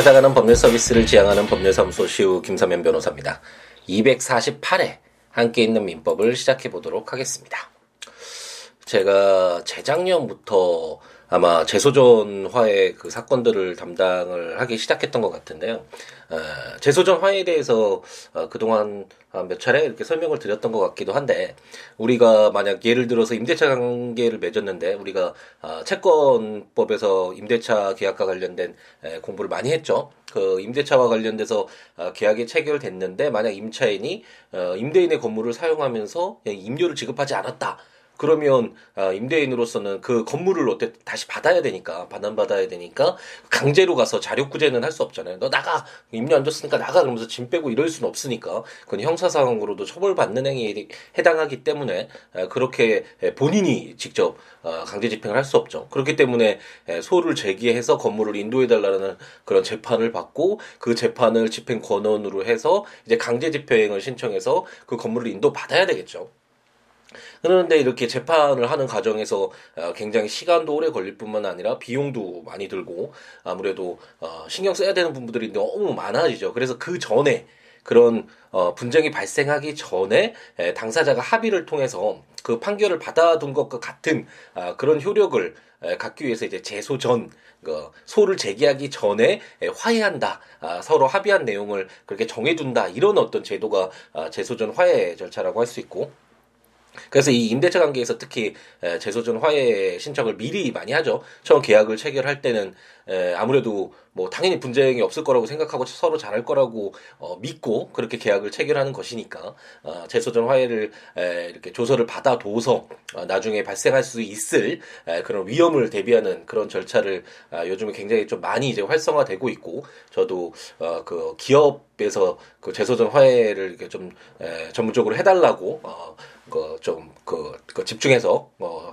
찾아가는 법률 서비스를 지향하는 법률사무소 시우 김사면 변호사입니다. 248회 함께 있는 민법을 시작해 보도록 하겠습니다. 제가 재작년부터 아마 재소전화의 그 사건들을 담당을 하기 시작했던 것 같은데요. 어, 재소전화에 대해서 어, 그동안 몇 차례 이렇게 설명을 드렸던 것 같기도 한데 우리가 만약 예를 들어서 임대차 관계를 맺었는데 우리가 어, 채권법에서 임대차 계약과 관련된 에, 공부를 많이 했죠. 그 임대차와 관련돼서 어, 계약이 체결됐는데 만약 임차인이 어, 임대인의 건물을 사용하면서 임료를 지급하지 않았다. 그러면 아, 임대인으로서는 그 건물을 어때 다시 받아야 되니까 반환받아야 되니까 강제로 가서 자력구제는 할 수 없잖아요. 너 나가 임료 안 줬으니까 나가 그러면서 짐 빼고 이럴 수는 없으니까 그건 형사상으로도 처벌받는 행위에 해당하기 때문에 아, 그렇게 본인이 직접 아, 강제 집행을 할 수 없죠. 그렇기 때문에 소를 제기해서 건물을 인도해 달라는 그런 재판을 받고 그 재판을 집행 권한으로 해서 이제 강제 집행을 신청해서 그 건물을 인도 받아야 되겠죠. 그런데 이렇게 재판을 하는 과정에서 어, 굉장히 시간도 오래 걸릴 뿐만 아니라 비용도 많이 들고 아무래도 어, 신경 써야 되는 부분들이 너무 많아지죠. 그래서 그 전에 그런 어, 분쟁이 발생하기 전에 당사자가 합의를 통해서 그 판결을 받아둔 것과 같은 아, 그런 효력을 갖기 위해서 이제 재소 전 그, 소를 제기하기 전에 화해한다 아, 서로 합의한 내용을 그렇게 정해둔다 이런 어떤 제도가 아, 재소전 화해 절차라고 할 수 있고 그래서 이 임대차 관계에서 특히 재소전 화해 신청을 미리 많이 하죠. 처음 계약을 체결할 때는 아무래도 뭐 당연히 분쟁이 없을 거라고 생각하고 서로 잘할 거라고 어, 믿고 그렇게 계약을 체결하는 것이니까 어, 재소전 화해를 이렇게 조서를 받아둬서 어, 나중에 발생할 수 있을 그런 위험을 대비하는 그런 절차를 아, 요즘에 굉장히 좀 많이 이제 활성화되고 있고 저도 그 기업에서 그 재소전 화해를 이렇게 좀 전문적으로 해달라고 그좀그 그, 그 집중해서 어,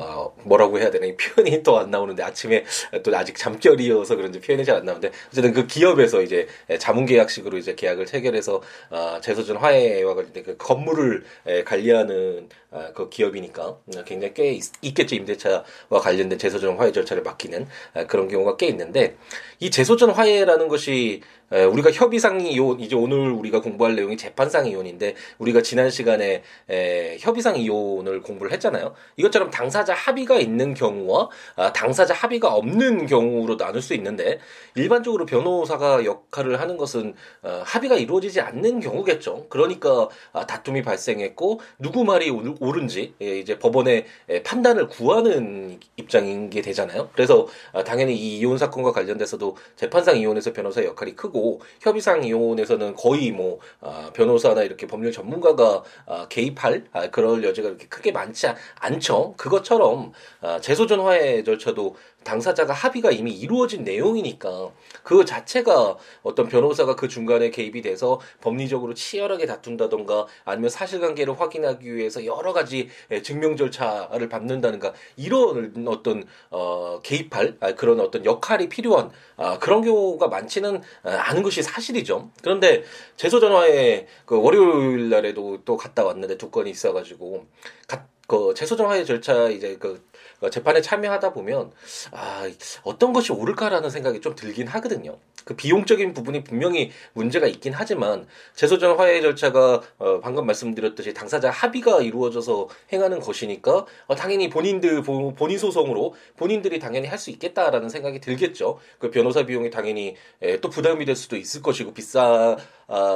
어 뭐라고 해야 되나 이 표현이 또 안 나오는데 아침에 또 아직 잠결이어서 그런지 표현이 잘 안 나오는데 어쨌든 그 기업에서 이제 자문 계약식으로 이제 계약을 체결해서 어, 재소전 화해와 관련된 그 건물을 에, 관리하는 어, 그 기업이니까 굉장히 꽤 있, 겠죠 임대차와 관련된 재소전 화해 절차를 맡기는 어, 그런 경우가 꽤 있는데 이 재소전 화해라는 것이 에, 우리가 협의상 이혼 이제 오늘 우리가 공부할 내용이 재판상 이혼인데 우리가 지난 시간에 에, 협의상 이혼을 공부를 했잖아요. 이것처럼 당사자 합의가 있는 경우와 아, 당사자 합의가 없는 경우로 나눌 수 있는데 일반적으로 변호사가 역할을 하는 것은 어, 합의가 이루어지지 않는 경우겠죠. 그러니까 아, 다툼이 발생했고 누구 말이 옳은지 예, 이제 법원의 판단을 구하는 입장인 게 되잖아요. 그래서 아, 당연히 이 이혼 사건과 관련돼서도 재판상 이혼에서 변호사의 역할이 크고 협의상 이혼에서는 거의 뭐 아, 변호사나 이렇게 법률 전문가가 아, 개입할 아, 그럴 여지가 그렇게 크게 많지 않죠. 그것 처럼 아, 재소전 화해 절차도 당사자가 합의가 이미 이루어진 내용이니까 그 자체가 어떤 변호사가 그 중간에 개입이 돼서 법리적으로 치열하게 다툰다던가 아니면 사실관계를 확인하기 위해서 여러 가지 증명 절차를 밟는다는가 이런 어떤 어 개입할 아, 그런 어떤 역할이 필요한 아, 그런 경우가 많지는 않은 것이 사실이죠. 그런데 재소전화에 그 월요일 날에도 또 갔다 왔는데 두 건이 있어가지고 그 재소전화의 절차 이제 그 어, 재판에 참여하다 보면 아 어떤 것이 옳을까라는 생각이 좀 들긴 하거든요. 그 비용적인 부분이 분명히 문제가 있긴 하지만 재소전 화해 절차가 어, 방금 말씀드렸듯이 당사자 합의가 이루어져서 행하는 것이니까 어, 당연히 본인들 본인 소송으로 본인들이 당연히 할 수 있겠다라는 생각이 들겠죠. 그 변호사 비용이 당연히 에, 또 부담이 될 수도 있을 것이고 비싸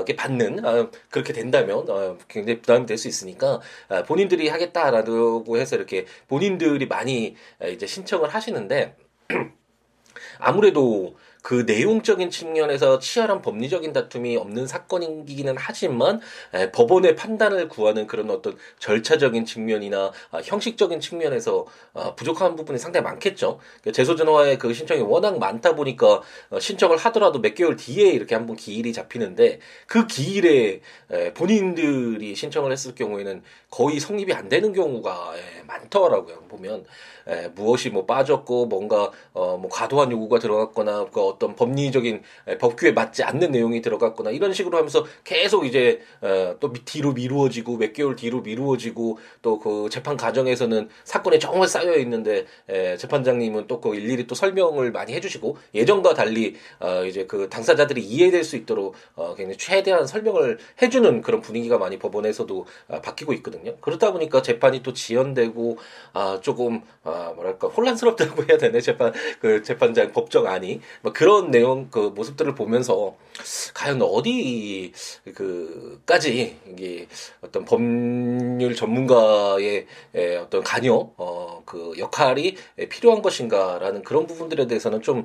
게 받는 아, 그렇게 된다면 어, 굉장히 부담이 될 수 있으니까 아, 본인들이 하겠다라고 해서 이렇게 본인들이 많이 이제 신청을 하시는데 아무래도 그 내용적인 측면에서 치열한 법리적인 다툼이 없는 사건이기는 하지만 에, 법원의 판단을 구하는 그런 어떤 절차적인 측면이나 아, 형식적인 측면에서 아, 부족한 부분이 상당히 많겠죠. 그러니까 재소전화의 그 신청이 워낙 많다 보니까 어, 신청을 하더라도 몇 개월 뒤에 이렇게 한번 기일이 잡히는데 그 기일에 에, 본인들이 신청을 했을 경우에는 거의 성립이 안 되는 경우가 에, 많더라고요. 보면 에, 무엇이 뭐 빠졌고 뭔가 어, 뭐 과도한 요구가 들어갔거나 그 어떤 법리적인 법규에 맞지 않는 내용이 들어갔거나 이런 식으로 하면서 계속 이제 어, 또 뒤로 미루어지고 몇 개월 뒤로 미루어지고 또 그 재판 과정에서는 사건이 정말 쌓여 있는데 에, 재판장님은 또 그 일일이 또 설명을 많이 해주시고 예전과 달리 어, 이제 그 당사자들이 이해될 수 있도록 어, 굉장히 최대한 설명을 해주는 그런 분위기가 많이 법원에서도 어, 바뀌고 있거든요. 그렇다 보니까 재판이 또 지연되고 아 조금 아 뭐랄까 혼란스럽다고 해야 되네 재판 그 재판장 법정안이 뭐 그런 내용 그 모습들을 보면서 과연 어디 그까지 이게 어떤 법률 전문가의 어떤 관여 어그 역할이 필요한 것인가라는 그런 부분들에 대해서는 좀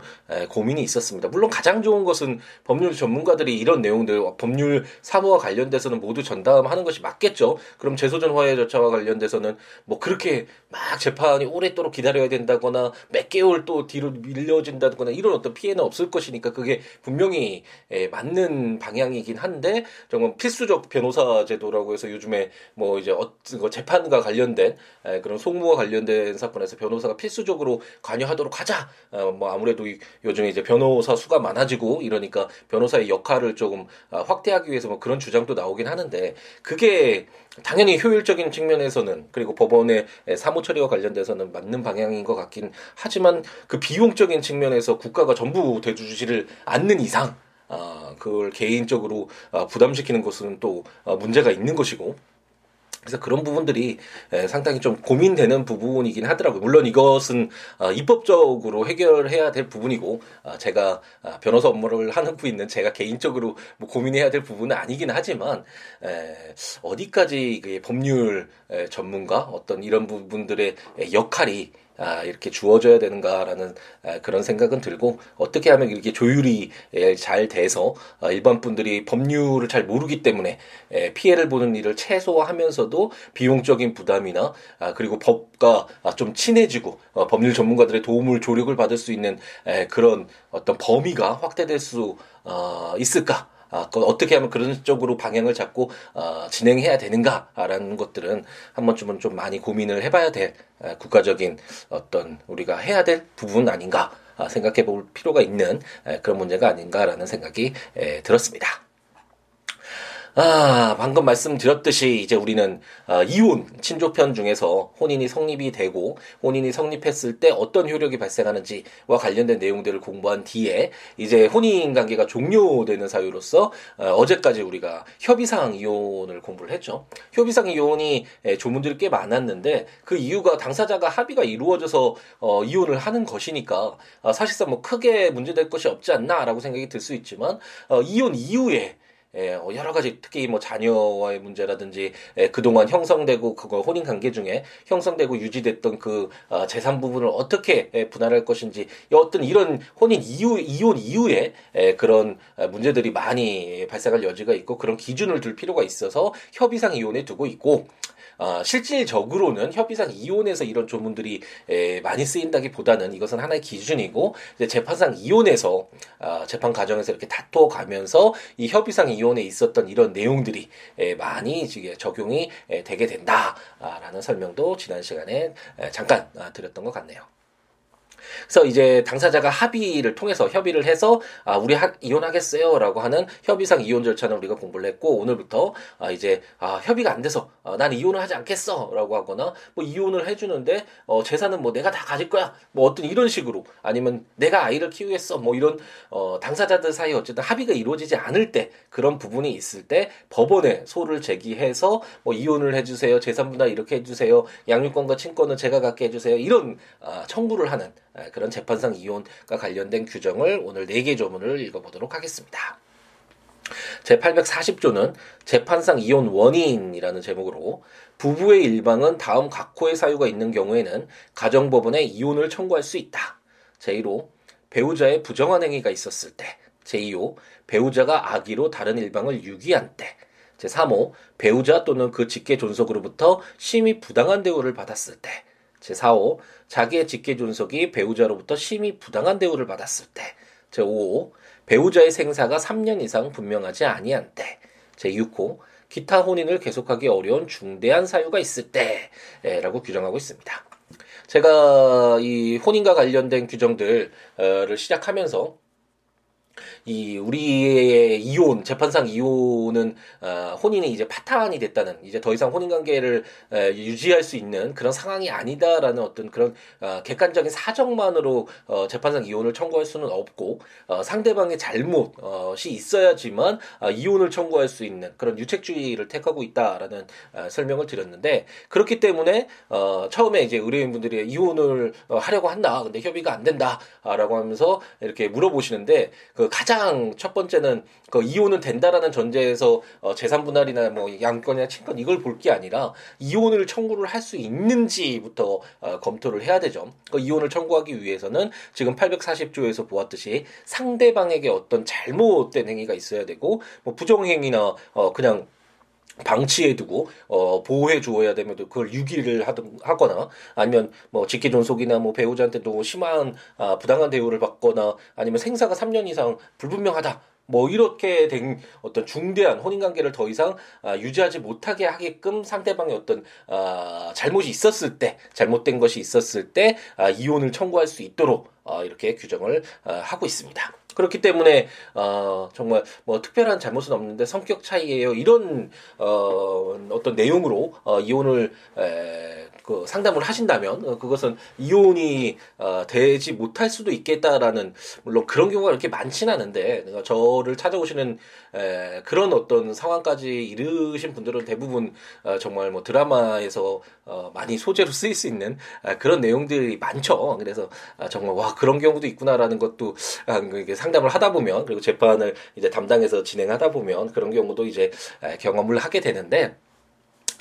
고민이 있었습니다. 물론 가장 좋은 것은 법률 전문가들이 이런 내용들 법률 사무와 관련돼서는 모두 전담하는 것이 맞겠죠. 그럼 재소전 화해 절차와 관련돼서는 뭐 그렇게 막 재판이 오랫도록 기다려야 된다거나 몇 개월 또 뒤로 밀려진다거나 이런 어떤 피해는 없을 것이니까 그게 분명히 맞는 방향이긴 한데 정말 필수적 변호사 제도라고 해서 요즘에 뭐 이제 어, 재판과 관련된 그런 송무와 관련된 사건에서 변호사가 필수적으로 관여하도록 하자. 어, 뭐 아무래도 요즘에 이제 변호사 수가 많아지고 이러니까 변호사의 역할을 조금 아, 확대하기 위해서 뭐 그런 주장도 나오긴 하는데 그게 당연히 효율적인 측면에서는 그리고 법원의 사무 처리와 관련돼서는 맞는 방향인 것 같긴 하지만 그 비용적인 측면에서 국가가 전부 대주지를 않는 이상 아, 그걸 개인적으로 아, 부담시키는 것은 또 아, 문제가 있는 것이고 그래서 그런 부분들이 상당히 좀 고민되는 부분이긴 하더라고요. 물론 이것은 아, 입법적으로 해결해야 될 부분이고 아, 제가 아, 변호사 업무를 하고 있는 제가 개인적으로 뭐 고민해야 될 부분은 아니긴 하지만 어디까지 법률 전문가 어떤 이런 부분들의 역할이 아, 이렇게 주어져야 되는가라는 아, 그런 생각은 들고 어떻게 하면 이렇게 조율이 에, 잘 돼서 아, 일반 분들이 법률을 잘 모르기 때문에 에, 피해를 보는 일을 최소화하면서도 비용적인 부담이나 아, 그리고 법과 아, 좀 친해지고 어, 법률 전문가들의 도움을 조력을 받을 수 있는 에, 그런 어떤 범위가 확대될 수 어, 있을까? 아, 그 어떻게 하면 그런 쪽으로 방향을 잡고 어, 진행해야 되는가라는 것들은 한 번쯤은 좀 많이 고민을 해봐야 될 에, 국가적인 어떤 우리가 해야 될 부분 아닌가 아, 생각해 볼 필요가 있는 에, 그런 문제가 아닌가라는 생각이 에, 들었습니다. 아, 방금 말씀드렸듯이 이제 우리는 어, 이혼 친족편 중에서 혼인이 성립이 되고 혼인이 성립했을 때 어떤 효력이 발생하는지와 관련된 내용들을 공부한 뒤에 이제 혼인 관계가 종료되는 사유로서 어, 제까지 우리가 협의상 이혼을 공부를 했죠. 협의상 이혼이 조문들이 꽤 많았는데 그 이유가 당사자가 합의가 이루어져서 어, 이혼을 하는 것이니까 어, 사실상 뭐 크게 문제될 것이 없지 않나라고 생각이 들 수 있지만 어, 이혼 이후에 예, 어, 여러 가지 특히 뭐 자녀와의 문제라든지 예, 그동안 형성되고 그거 혼인 관계 중에 형성되고 유지됐던 그 어, 재산 부분을 어떻게 예, 분할할 것인지 어떤 이런 혼인 이후 이혼 이후에 예, 그런 어, 문제들이 많이 발생할 여지가 있고 그런 기준을 둘 필요가 있어서 협의상 이혼에 두고 있고 어, 실질적으로는 협의상 이혼에서 이런 조문들이 에, 많이 쓰인다기보다는 이것은 하나의 기준이고 이제 재판상 이혼에서 어, 재판 과정에서 이렇게 다투어 가면서 이 협의상 이혼에 있었던 이런 내용들이 에, 많이 지금 적용이 에, 되게 된다라는 설명도 지난 시간에 에, 잠깐 아, 드렸던 것 같네요. 그래서 이제 당사자가 합의를 통해서 협의를 해서 아 우리 하, 이혼하겠어요라고 하는 협의상 이혼 절차는 우리가 공부를 했고 오늘부터 아 이제 아 협의가 안 돼서 아, 난 이혼을 하지 않겠어라고 하거나 뭐 이혼을 해주는데 어 재산은 뭐 내가 다 가질 거야. 뭐 어떤 이런 식으로 아니면 내가 아이를 키우겠어. 뭐 이런 어 당사자들 사이 어쨌든 합의가 이루어지지 않을 때 그런 부분이 있을 때 법원에 소를 제기해서 뭐 이혼을 해주세요. 재산 분할 이렇게 해주세요. 양육권과 친권은 제가 갖게 해주세요. 이런 아, 청구를 하는 아, 그런 재판상 이혼과 관련된 규정을 오늘 4개 조문을 읽어보도록 하겠습니다. 제840조는 재판상 이혼 원인이라는 제목으로 부부의 일방은 다음 각호의 사유가 있는 경우에는 가정법원에 이혼을 청구할 수 있다. 제1호 배우자의 부정한 행위가 있었을 때 제2호 배우자가 악의로 다른 일방을 유기한 때 제3호 배우자 또는 그 직계 존속으로부터 심히 부당한 대우를 받았을 때 제4호 자기의 직계 존속이 배우자로부터 심히 부당한 대우를 받았을 때 제5호 배우자의 생사가 3년 이상 분명하지 아니한 때 제6호 기타 혼인을 계속하기 어려운 중대한 사유가 있을 때라고 규정하고 있습니다. 제가 이 혼인과 관련된 규정들을 시작하면서 이 우리의 이혼 재판상 이혼은 어, 혼인이 이제 파탄이 됐다는 이제 더 이상 혼인 관계를 에, 유지할 수 있는 그런 상황이 아니다라는 어떤 그런 어, 객관적인 사정만으로 어, 재판상 이혼을 청구할 수는 없고 어, 상대방의 잘못이 있어야지만 어, 이혼을 청구할 수 있는 그런 유책주의를 택하고 있다라는 어, 설명을 드렸는데 그렇기 때문에 어, 처음에 이제 의뢰인분들이 이혼을 어, 하려고 한다. 근데 협의가 안 된다라고 하면서 이렇게 물어보시는데 그 가장 첫 번째는 그 이혼은 된다라는 전제에서 어, 재산 분할이나 뭐 양권이나 친권 이걸 볼 게 아니라 이혼을 청구를 할 수 있는지부터 어, 검토를 해야 되죠. 그 이혼을 청구하기 위해서는 지금 840조에서 보았듯이 상대방에게 어떤 잘못된 행위가 있어야 되고 뭐 부정행위나 어 그냥 방치해 두고 어 보호해 주어야 되면 그걸 유기를 하든 하거나 아니면 뭐 직계 존속이나 뭐 배우자한테 도 심한 아 부당한 대우를 받거나 아니면 생사가 3년 이상 불분명하다 뭐 이렇게 된 어떤 중대한 혼인 관계를 더 이상 아, 유지하지 못하게 하게끔 상대방의 어떤 아, 잘못이 있었을 때 잘못된 것이 있었을 때 아, 이혼을 청구할 수 있도록 어, 이렇게 규정을 어, 하고 있습니다. 그렇기 때문에 어, 정말 뭐 특별한 잘못은 없는데 성격 차이예요. 이런 어, 어떤 내용으로 어, 이혼을 에, 그 상담을 하신다면 어, 그것은 이혼이 어, 되지 못할 수도 있겠다라는 물론 그런 경우가 이렇게 많지는 않은데 저를 찾아오시는 에, 그런 어떤 상황까지 이르신 분들은 대부분 어, 정말 뭐 드라마에서 어, 많이 소재로 쓰일 수 있는 아, 그런 내용들이 많죠. 그래서 아, 정말 와 그런 경우도 있구나라는 것도 아, 상담을 하다 보면 그리고 재판을 이제 담당해서 진행하다 보면 그런 경우도 이제 경험을 하게 되는데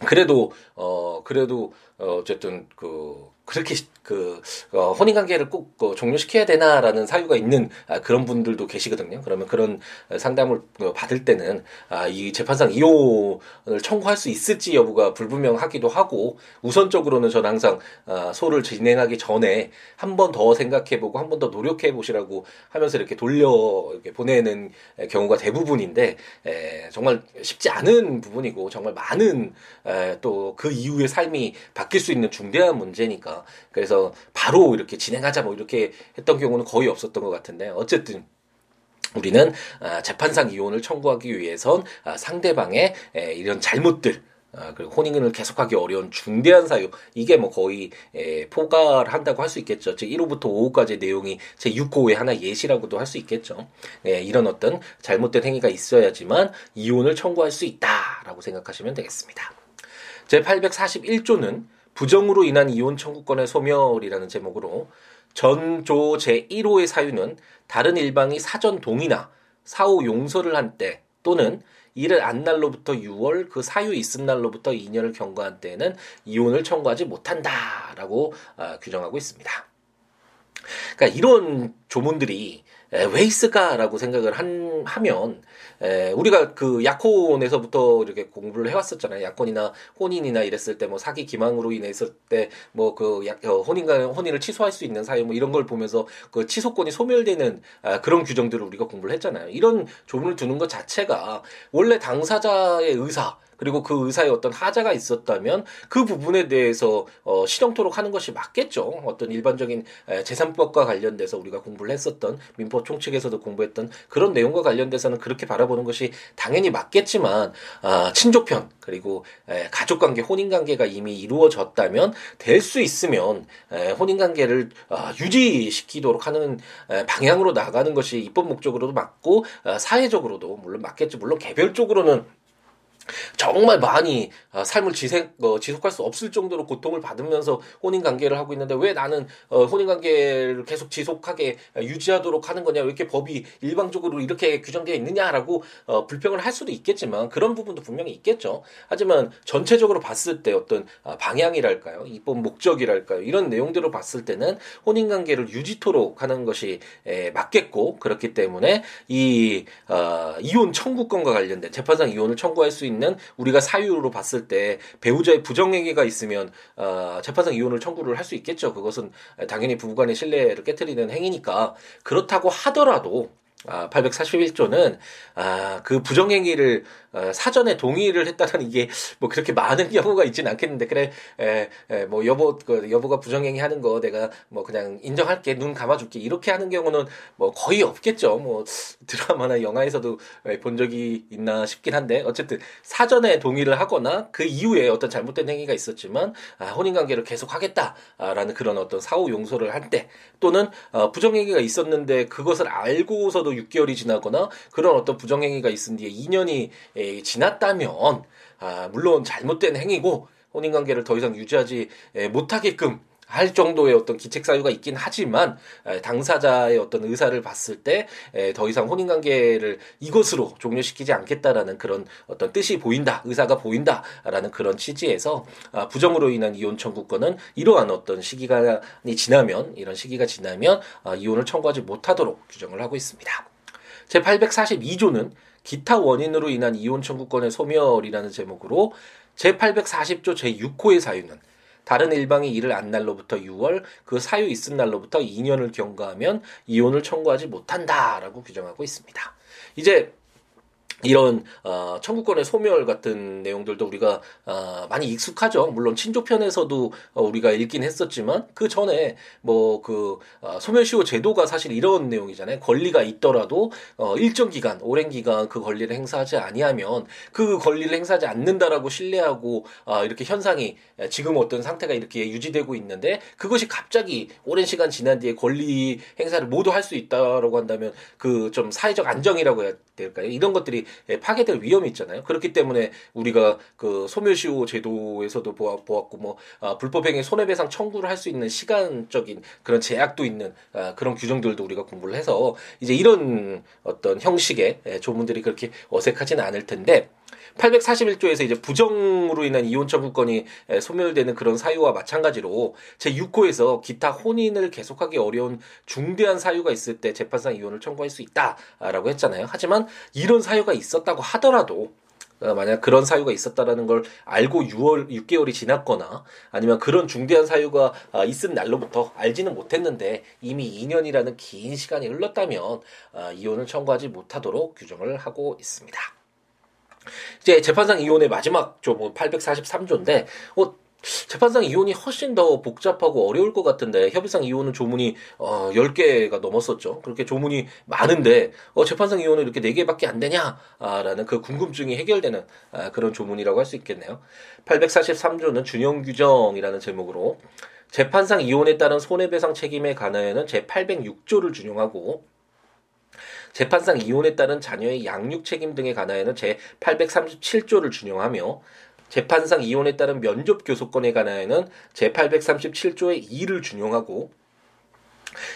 그래도 어 그래도 어 어쨌든 그 그렇게 그 어, 혼인 관계를 꼭 어, 종료시켜야 되나라는 사유가 있는 아, 그런 분들도 계시거든요. 그러면 그런 상담을 어, 받을 때는 아, 이 재판상 이혼을 청구할 수 있을지 여부가 불분명하기도 하고 우선적으로는 저는 항상 아, 소를 진행하기 전에 한 번 더 생각해보고 한 번 더 노력해 보시라고 하면서 이렇게 돌려 이렇게 보내는 경우가 대부분인데 에, 정말 쉽지 않은 부분이고 정말 많은 또 그 이후의 삶이 바뀔 수 있는 중대한 문제니까 그래서 바로 이렇게 진행하자 뭐 이렇게 했던 경우는 거의 없었던 것 같은데 어쨌든 우리는 아, 재판상 이혼을 청구하기 위해선 아, 상대방의 이런 잘못들 아, 그리고 혼인을 계속하기 어려운 중대한 사유 이게 뭐 거의 포괄 한다고 할 수 있겠죠. 제 1호부터 5호까지 내용이 제 6호의 하나 예시라고도 할 수 있겠죠. 이런 어떤 잘못된 행위가 있어야지만 이혼을 청구할 수 있다라고 생각하시면 되겠습니다. 제 841조는 부정으로 인한 이혼 청구권의 소멸이라는 제목으로 전조 제1호의 사유는 다른 일방이 사전 동의나 사후 용서를 한 때 또는 이를 안 날로부터 6월 그 사유 있음 날로부터 2년을 경과한 때에는 이혼을 청구하지 못한다라고 어, 규정하고 있습니다. 그러니까 이런 조문들이 왜 있을까라고 생각을 한, 하면 에, 우리가 그 약혼에서부터 이렇게 공부를 해왔었잖아요. 약혼이나 혼인이나 이랬을 때 뭐 사기 기망으로 인했을 때 뭐그 어, 혼인과 혼인을 취소할 수 있는 사유 뭐 이런 걸 보면서 그 취소권이 소멸되는 아, 그런 규정들을 우리가 공부를 했잖아요. 이런 조문을 두는 것 자체가 원래 당사자의 의사 그리고 그 의사의 어떤 하자가 있었다면 그 부분에 대해서 어, 실형토록 하는 것이 맞겠죠. 어떤 일반적인 재산법과 관련돼서 우리가 공부를 했었던 민법 총칙에서도 공부했던 그런 내용과 관련돼서는 그렇게 바라보는 것이 당연히 맞겠지만 아, 친족편 그리고 에, 가족관계, 혼인관계가 이미 이루어졌다면 될 수 있으면 에, 혼인관계를 아, 유지시키도록 하는 에, 방향으로 나가는 것이 입법 목적으로도 맞고 아, 사회적으로도 물론 맞겠죠. 물론 개별적으로는 정말 많이 어, 삶을 지색, 어, 지속할 수 없을 정도로 고통을 받으면서 혼인 관계를 하고 있는데 왜 나는 어, 혼인 관계를 계속 지속하게 유지하도록 하는 거냐? 왜 이렇게 법이 일방적으로 이렇게 규정되어 있느냐라고 어, 불평을 할 수도 있겠지만 그런 부분도 분명히 있겠죠. 하지만 전체적으로 봤을 때 어떤 어, 방향이랄까요? 입법 목적이랄까요? 이런 내용들을 봤을 때는 혼인 관계를 유지토록 하는 것이 에, 맞겠고 그렇기 때문에 이 어, 이혼 청구권과 관련된 재판상 이혼을 청구할 수 있는 있는 우리가 사유로 봤을 때 배우자의 부정행위가 있으면 어, 재판상 이혼을 청구를 할 수 있겠죠. 그것은 당연히 부부간의 신뢰를 깨뜨리는 행위니까 그렇다고 하더라도 아, 841조는 아, 그 부정행위를 어, 사전에 동의를 했다는 이게 뭐 그렇게 많은 경우가 있지는 않겠는데 그래 에, 에, 뭐 여보 그 여보가 부정행위 하는 거 내가 뭐 그냥 인정할게 눈 감아줄게 이렇게 하는 경우는 뭐 거의 없겠죠. 뭐 드라마나 영화에서도 본 적이 있나 싶긴 한데 어쨌든 사전에 동의를 하거나 그 이후에 어떤 잘못된 행위가 있었지만 아, 혼인관계를 계속 하겠다라는 그런 어떤 사후 용서를 할 때 또는 어, 부정행위가 있었는데 그것을 알고서도 6개월이 지나거나 그런 어떤 부정행위가 있은 뒤에 2년이 에, 지났다면 아, 물론 잘못된 행위고 혼인관계를 더 이상 유지하지 에, 못하게끔 할 정도의 어떤 기책 사유가 있긴 하지만 당사자의 어떤 의사를 봤을 때 더 이상 혼인 관계를 이것으로 종료시키지 않겠다라는 그런 어떤 뜻이 보인다 의사가 보인다라는 그런 취지에서 아, 부정으로 인한 이혼 청구권은 이러한 어떤 시기간이 지나면 이런 시기가 지나면 아, 이혼을 청구하지 못하도록 규정을 하고 있습니다. 제 842조는 기타 원인으로 인한 이혼 청구권의 소멸이라는 제목으로 제840조 제6호의 사유는 다른 일방이 이를 안 날로부터 6월 그 사유 있은 날로부터 2년을 경과하면 이혼을 청구하지 못한다라고 규정하고 있습니다. 이제 이런 어, 청구권의 소멸 같은 내용들도 우리가 어, 많이 익숙하죠. 물론 친족편에서도 어, 우리가 읽긴 했었지만 그 전에 뭐 그 어, 소멸시효 제도가 사실 이런 내용이잖아요. 권리가 있더라도 어, 일정 기간, 오랜 기간 그 권리를 행사하지 아니하면 그 권리를 행사하지 않는다라고 신뢰하고 어, 이렇게 현상이 지금 어떤 상태가 이렇게 유지되고 있는데 그것이 갑자기 오랜 시간 지난 뒤에 권리 행사를 모두 할 수 있다라고 한다면 그 좀 사회적 안정이라고 해야 될까요? 이런 것들이 예, 파괴될 위험이 있잖아요. 그렇기 때문에 우리가 그 소멸시효 제도에서도 보았, 고 뭐 아, 불법행위 손해배상 청구를 할 수 있는 시간적인 그런 제약도 있는 아, 그런 규정들도 우리가 공부를 해서 이제 이런 어떤 형식의 예, 조문들이 그렇게 어색하지는 않을 텐데 841조에서 이제 부정으로 인한 이혼 청구권이 소멸되는 그런 사유와 마찬가지로 제 6호에서 기타 혼인을 계속하기 어려운 중대한 사유가 있을 때 재판상 이혼을 청구할 수 있다라고 했잖아요. 하지만 이런 사유가 있었다고 하더라도 어, 만약 그런 사유가 있었다라는 걸 알고 6월 6개월이 지났거나 아니면 그런 중대한 사유가 아, 있은 날로부터 알지는 못했는데 이미 2년이라는 긴 시간이 흘렀다면 아, 이혼을 청구하지 못하도록 규정을 하고 있습니다. 이제 재판상 이혼의 마지막 조문 843조인데 어 재판상 이혼이 훨씬 더 복잡하고 어려울 것 같은데 협의상 이혼은 조문이 어 10개가 넘었었죠. 그렇게 조문이 많은데 어 재판상 이혼은 이렇게 4개밖에 안 되냐라는 그 궁금증이 해결되는 아, 그런 조문이라고 할 수 있겠네요. 843조는 준용 규정이라는 제목으로 재판상 이혼에 따른 손해배상 책임에 관하여는 제806조를 준용하고 재판상 이혼에 따른 자녀의 양육 책임 등에 관하여는 제837조를 준용하며 재판상 이혼에 따른 면접 교섭권에 관하여는 제837조의 2를 준용하고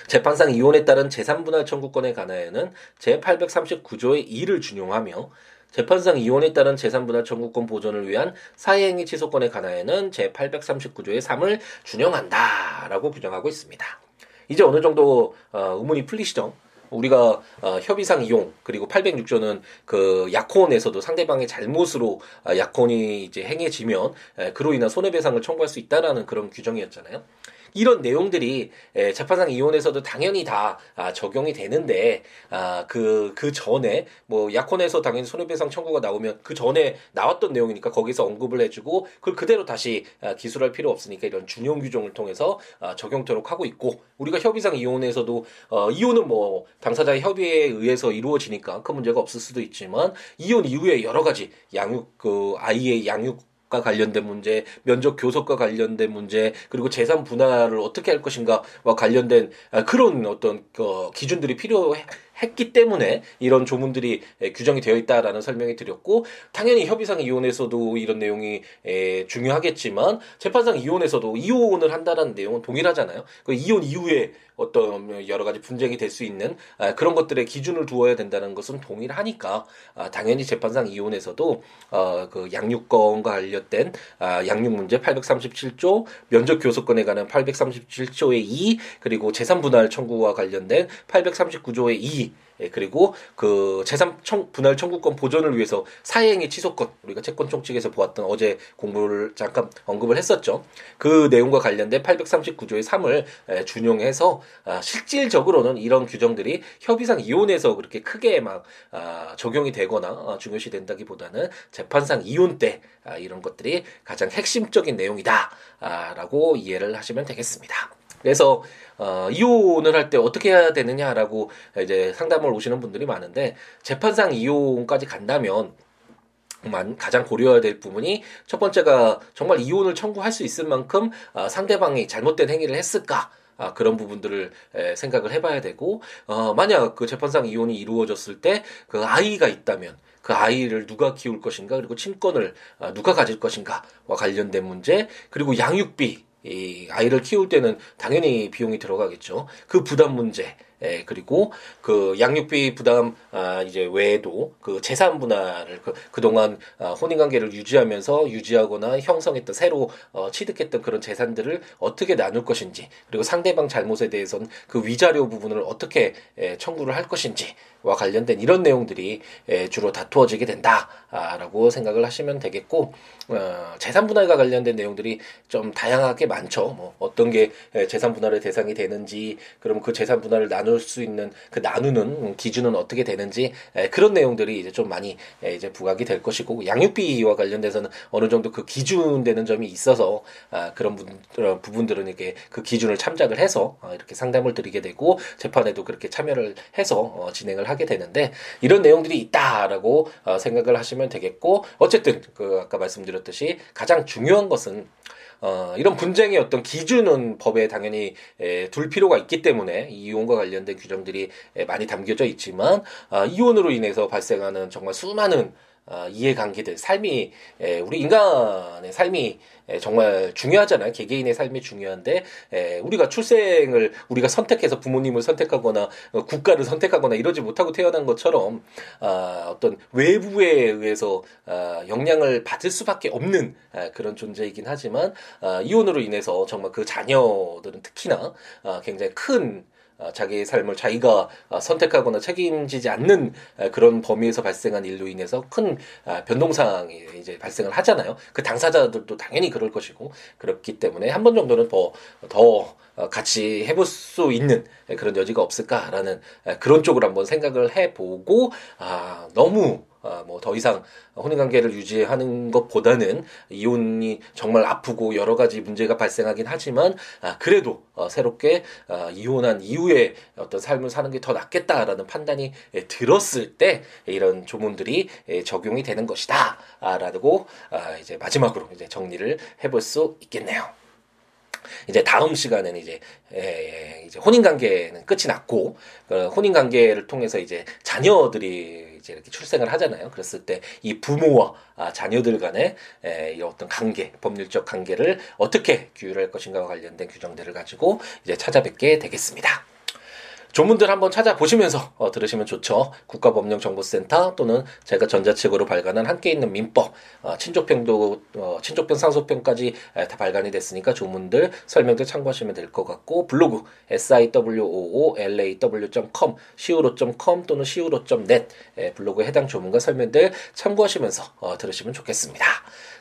재판상 이혼에 따른 재산분할 청구권에 관하여는 제839조의 2를 준용하며 재판상 이혼에 따른 재산분할 청구권 보존을 위한 사회행위 취소권에 관하여는 제839조의 3을 준용한다라고 규정하고 있습니다. 이제 어느 정도 어, 의문이 풀리시죠? 우리가 어, 협의상 이용 그리고 806조는 그 약혼에서도 상대방의 잘못으로 아, 약혼이 이제 행해지면 에, 그로 인한 손해배상을 청구할 수 있다라는 그런 규정이었잖아요. 이런 내용들이 재판상 이혼에서도 당연히 다 아, 적용이 되는데 아, 그, 그 전에 뭐 약혼에서 당연히 손해배상 청구가 나오면 그 전에 나왔던 내용이니까 거기서 언급을 해주고 그걸 그대로 다시 아, 기술할 필요 없으니까 이런 준용 규정을 통해서 적용토록 하고 있고 우리가 협의상 이혼에서도 어, 이혼은 뭐 당사자의 협의에 의해서 이루어지니까 큰 문제가 없을 수도 있지만 이혼 이후에 여러 가지 양육 그 아이의 양육 과 관련된 문제, 면접 교섭과 관련된 문제, 그리고 재산 분할을 어떻게 할 것인가와 관련된 아, 그런 어떤 그 기준들이 필요해 했기 때문에 이런 조문들이 규정이 되어 있다라는 설명이 드렸고 당연히 협의상 이혼에서도 이런 내용이 중요하겠지만 재판상 이혼에서도 이혼을 한다라는 내용은 동일하잖아요. 그 이혼 이후에 어떤 여러 가지 분쟁이 될 수 있는 아, 그런 것들의 기준을 두어야 된다는 것은 동일하니까 아, 당연히 재판상 이혼에서도 어, 그 양육권과 관련된 아, 양육 문제 837조 면접 교섭권에 관한 837조의 2 그리고 재산 분할 청구와 관련된 839조의 2 예, 그리고 그 재산 청, 분할 청구권 보존을 위해서 사행의 취소권 우리가 채권 총칙에서 보았던 어제 공부를 잠깐 언급을 했었죠. 그 내용과 관련된 839조의 3을 에, 준용해서 아, 실질적으로는 이런 규정들이 협의상 이혼에서 그렇게 크게 막 아, 적용이 되거나 아, 중요시 된다기보다는 재판상 이혼 때 아, 이런 것들이 가장 핵심적인 내용이다라고 이해를 하시면 되겠습니다. 그래서 어, 이혼을 할 때 어떻게 해야 되느냐라고 이제 상담을 오시는 분들이 많은데 재판상 이혼까지 간다면 가장 고려해야 될 부분이 첫 번째가 정말 이혼을 청구할 수 있을 만큼 아, 상대방이 잘못된 행위를 했을까? 아, 그런 부분들을 에, 생각을 해봐야 되고 어, 만약 그 재판상 이혼이 이루어졌을 때 그 아이가 있다면 그 아이를 누가 키울 것인가 그리고 친권을 아, 누가 가질 것인가와 관련된 문제 그리고 양육비 이 아이를 키울 때는 당연히 비용이 들어가겠죠. 그 부담 문제, 예, 그리고 그 양육비 부담 아 이제 외에도 그 재산 분할을 그 그동안 아, 혼인 관계를 유지하면서 유지하거나 형성했던 새로 어, 취득했던 그런 재산들을 어떻게 나눌 것인지 그리고 상대방 잘못에 대해서는 그 위자료 부분을 어떻게 예, 청구를 할 것인지와 관련된 이런 내용들이 예, 주로 다투어지게 된다라고 생각을 하시면 되겠고 어, 재산 분할과 관련된 내용들이 좀 다양하게 많죠. 뭐 어떤 게 예, 재산 분할의 대상이 되는지 그럼 그 재산 분할을 나눌 나눌 수 있는 그 나누는 기준은 어떻게 되는지 그런 내용들이 이제 좀 많이 이제 부각이 될 것이고 양육비와 관련돼서는 어느 정도 그 기준 되는 점이 있어서 아, 그런 부분들은 이렇게 그 기준을 참작을 해서 어, 이렇게 상담을 드리게 되고 재판에도 그렇게 참여를 해서 어, 진행을 하게 되는데 이런 내용들이 있다라고 어, 생각을 하시면 되겠고 어쨌든 그 아까 말씀드렸듯이 가장 중요한 것은 어, 이런 분쟁의 어떤 기준은 법에 당연히 에, 둘 필요가 있기 때문에 이혼과 관련된 규정들이 에, 많이 담겨져 있지만 아, 이혼으로 인해서 발생하는 정말 수많은 아, 이해관계들, 삶이, 우리 인간의 삶이 정말 중요하잖아요. 개개인의 삶이 중요한데, 우리가 출생을 우리가 선택해서 부모님을 선택하거나 어, 국가를 선택하거나 이러지 못하고 태어난 것처럼, 아, 어떤 외부에 의해서 아, 영향을 받을 수밖에 없는 그런 존재이긴 하지만, 이혼으로 인해서 정말 그 자녀들은 특히나 굉장히 큰 어, 자기의 삶을 자기가 어, 선택하거나 책임지지 않는 어, 그런 범위에서 발생한 일로 인해서 큰 변동사항이 이제 발생을 하잖아요. 그 당사자들도 당연히 그럴 것이고 그렇기 때문에 한 번 정도는 더, 더 같이 해볼 수 있는 그런 여지가 없을까라는 그런 쪽으로 한번 생각을 해보고 아, 너무 아, 뭐 더 이상 혼인 관계를 유지하는 것보다는 이혼이 정말 아프고 여러 가지 문제가 발생하긴 하지만 아, 그래도 어, 새롭게 아, 이혼한 이후에 어떤 삶을 사는 게 더 낫겠다라는 판단이 예, 들었을 때 이런 조문들이 예, 적용이 되는 것이다라고 아, 이제 마지막으로 이제 정리를 해볼 수 있겠네요. 이제 다음 시간에는 이제 에, 이제 혼인 관계는 끝이 났고 그 혼인 관계를 통해서 이제 자녀들이 이제 이렇게 출생을 하잖아요. 그랬을 때 이 부모와 아, 자녀들 간의 에, 이 어떤 관계, 법률적 관계를 어떻게 규율할 것인가와 관련된 규정들을 가지고 이제 찾아뵙게 되겠습니다. 조문들 한번 찾아보시면서 어, 들으시면 좋죠. 국가법령정보센터 또는 제가 전자책으로 발간한 함께 있는 민법, 어, 친족평도, 어, 친족평 상속평까지 에, 다 발간이 됐으니까 조문들, 설명들 참고하시면 될 것 같고 블로그 siwoolaw.com, siwo.com 또는 siwo.net 블로그에 해당 조문과 설명들 참고하시면서 어, 들으시면 좋겠습니다.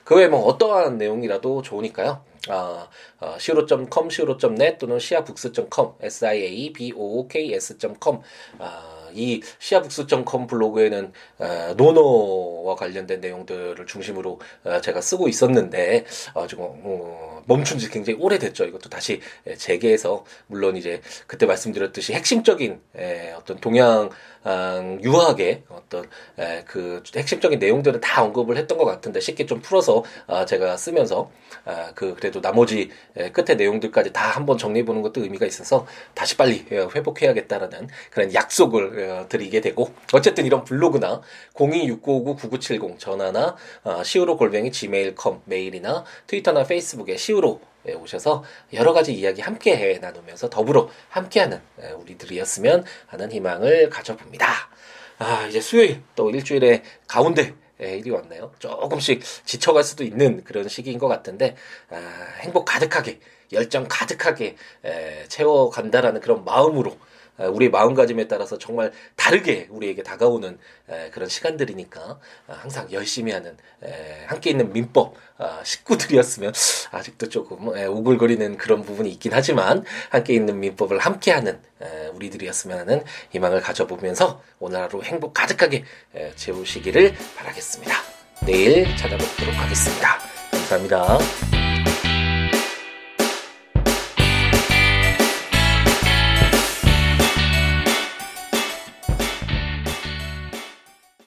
그 외에 뭐 어떠한 내용이라도 좋으니까요. 아, 어, siwo.com, siwo.net 또는 siabooks.com, siabooks.com 아, 이 시아북스.com 블로그에는 어, 노노와 관련된 내용들을 중심으로 어, 제가 쓰고 있었는데 어, 지금 어, 멈춘 지 굉장히 오래됐죠. 이것도 다시 재개해서 물론 이제 그때 말씀드렸듯이 핵심적인 에, 어떤 동양 음, 유하게 어떤 에, 그 핵심적인 내용들을 다 언급을 했던 것 같은데 쉽게 좀 풀어서 아, 제가 쓰면서 아, 그 그래도 나머지 에, 끝에 내용들까지 다 한번 정리해 보는 것도 의미가 있어서 다시 빨리 회복해야겠다라는 그런 약속을 어, 드리게 되고 어쨌든 이런 블로그나 026959-9970 전화나 어, 시우로 골뱅이 gmail.com 메일이나 트위터나 페이스북에 시우로 예, 오셔서 여러 가지 이야기 함께 해 나누면서 더불어 함께하는 예, 우리들이었으면 하는 희망을 가져봅니다. 아, 이제 수요일 또 일주일의 가운데 예, 일이 왔네요. 조금씩 지쳐갈 수도 있는 그런 시기인 것 같은데 아, 행복 가득하게 열정 가득하게 채워간다라는 그런 마음으로 우리 마음가짐에 따라서 정말 다르게 우리에게 다가오는 그런 시간들이니까 항상 열심히 하는 함께 있는 민법 아, 식구들이었으면 아직도 조금 오글거리는 그런 부분이 있긴 하지만 함께 있는 민법을 함께 하는 우리들이었으면 하는 희망을 가져보면서 오늘 하루 행복 가득하게 채우시기를 바라겠습니다. 내일 찾아뵙도록 하겠습니다. 감사합니다.